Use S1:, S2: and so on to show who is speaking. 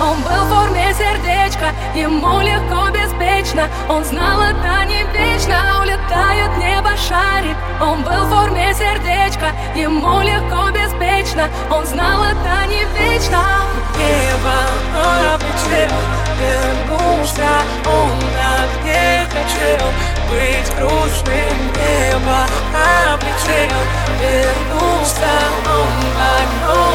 S1: Он был в форме сердечка, ему легко, беспечно. Он знал, это не вечно, а улетает небо шарик. Он был в форме сердечка, ему легко, беспечно. Он знал, это не вечно. Небо обычным вернулся Он так не хотел быть грустным Небо обычным вернулся Он в